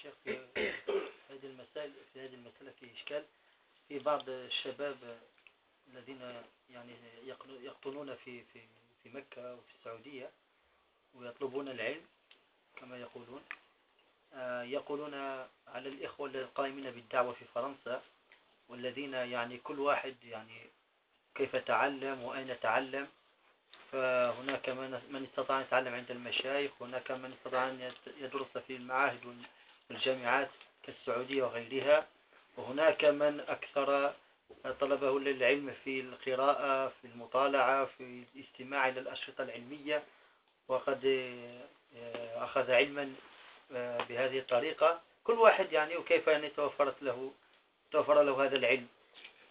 الشيخ في هذه المسائل في هذه المسألة في إشكال. في بعض الشباب الذين يعني يقطنون في في في مكة وفي السعودية ويطلبون العلم كما يقولون. آه، يقولون على الإخوة القائمين بالدعوة في فرنسا والذين يعني كل واحد يعني كيف تعلم وأين تعلم. فهناك من استطاع أن يتعلم عند المشايخ هناك من استطاع أن يدرس في المعاهد والجامعات كالسعودية وغيرها وهناك من أكثر طلبه للعلم في القراءة في المطالعة في الاستماع إلى الأشرطة العلمية وقد آه، أخذ علما آه، بهذه الطريقة. كل واحد يعني وكيف يعني توفرت له توفر له هذا العلم.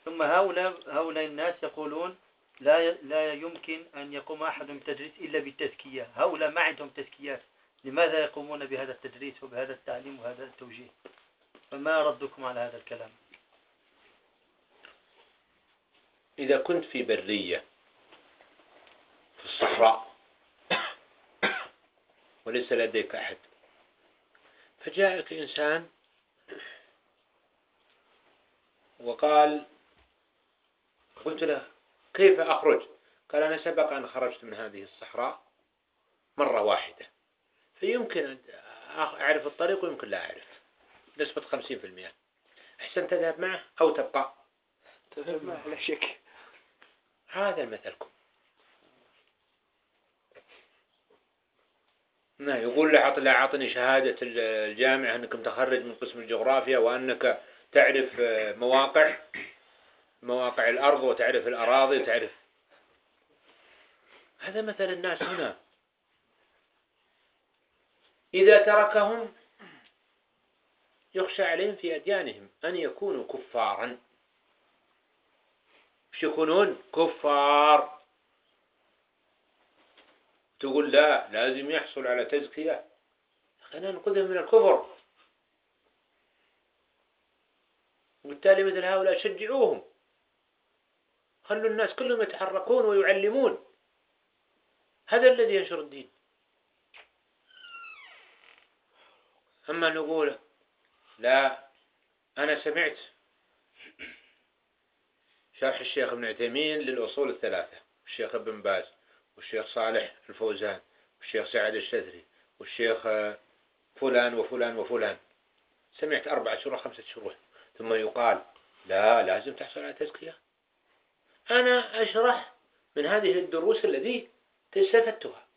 ثم هؤلاء هؤلاء الناس يقولون لا لا يمكن أن يقوم أحد بالتدريس إلا بالتزكية. هؤلاء ما عندهم تزكيات. لماذا يقومون بهذا التدريس وبهذا التعليم وهذا التوجيه؟ فما ردكم على هذا الكلام؟ إذا كنت في برية في الصحراء وليس لديك أحد فجاءك إنسان وقال قلت له كيف أخرج؟ قال أنا سبق أن خرجت من هذه الصحراء مرة واحدة. فيمكن أعرف الطريق ويمكن لا أعرف. نسبة خمسين في المئة أحسن تذهب معه أو تبقى؟ تذهب معه لا شك. هذا مثلكم. نعم يقول له أعطني شهادة الجامعة أنك متخرج من قسم الجغرافيا وأنك تعرف مواقع مواقع الأرض وتعرف الأراضي وتعرف. هذا مثل الناس هنا. إذا تركهم يخشى عليهم في أديانهم أن يكونوا كفارا. مش يكونون؟ كفار. تقول لا لازم يحصل على تزكية. خلينا ننقذهم من الكفر. وبالتالي مثل هؤلاء شجعوهم. خلوا الناس كلهم يتحركون ويعلمون. هذا الذي ينشر الدين. أما نقول لا أنا سمعت شرح الشيخ ابن عثيمين للأصول الثلاثة الشيخ ابن باز والشيخ صالح الفوزان والشيخ سعد الشذري والشيخ فلان وفلان وفلان. سمعت أربعة شروح خمسة شروح. ثم يقال لا لازم تحصل على تزكية. أنا أشرح من هذه الدروس الذي استفدتها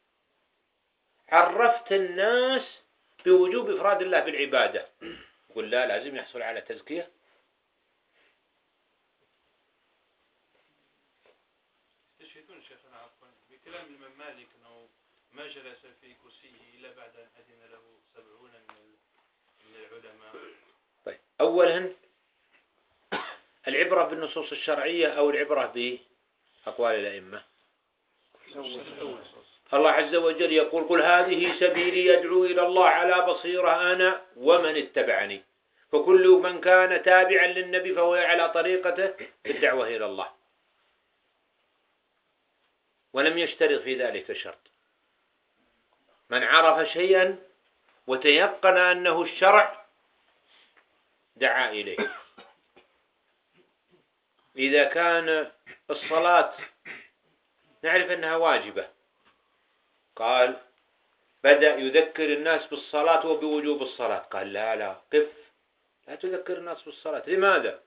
عرفت الناس بوجوب إفراد الله بالعبادة. يقول لا لازم يحصل على تزكية. تشهدون شيخنا عفوا بكلام الإمام مالك أنه ما جلس في كرسيه إلا بعد أن أذن له سبعون من العلماء. طيب أولا العبرة بالنصوص الشرعية أو العبرة بأقوال الأئمة؟ الله عز وجل يقول قل هذه سبيلي يدعو إلى الله على بصيرة أنا ومن اتبعني. فكل من كان تابعا للنبي فهو على طريقته في الدعوة إلى الله. ولم يشترط في ذلك شرط. من عرف شيئا وتيقن أنه الشرع دعا إليه. إذا كان الصلاة نعرف أنها واجبة. قال بدأ يذكر الناس بالصلاة وبوجوب الصلاة. قال لا لا قف. لا تذكر الناس بالصلاة. لماذا؟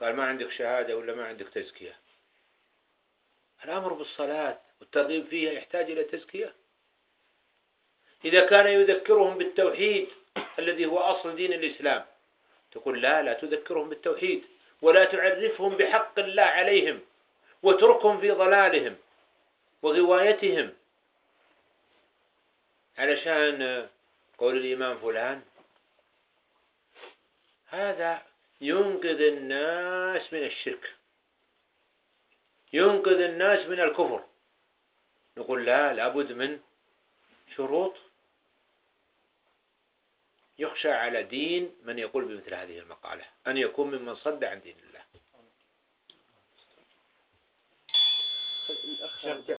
قال ما عندك شهادة ولا ما عندك تزكية. الأمر بالصلاة والترغيب فيها يحتاج إلى تزكية. إذا كان يذكرهم بالتوحيد الذي هو أصل دين الإسلام تقول لا لا تذكرهم بالتوحيد ولا تعرفهم بحق الله عليهم. واتركهم في ضلالهم وغوايتهم. علشان قول الإمام فلان هذا ينقذ الناس من الشرك ينقذ الناس من الكفر. نقول لا لابد من شروط يخشى على دين من يقول بمثل هذه المقالة أن يكون ممن صد عن دين الله. עכשיו כן.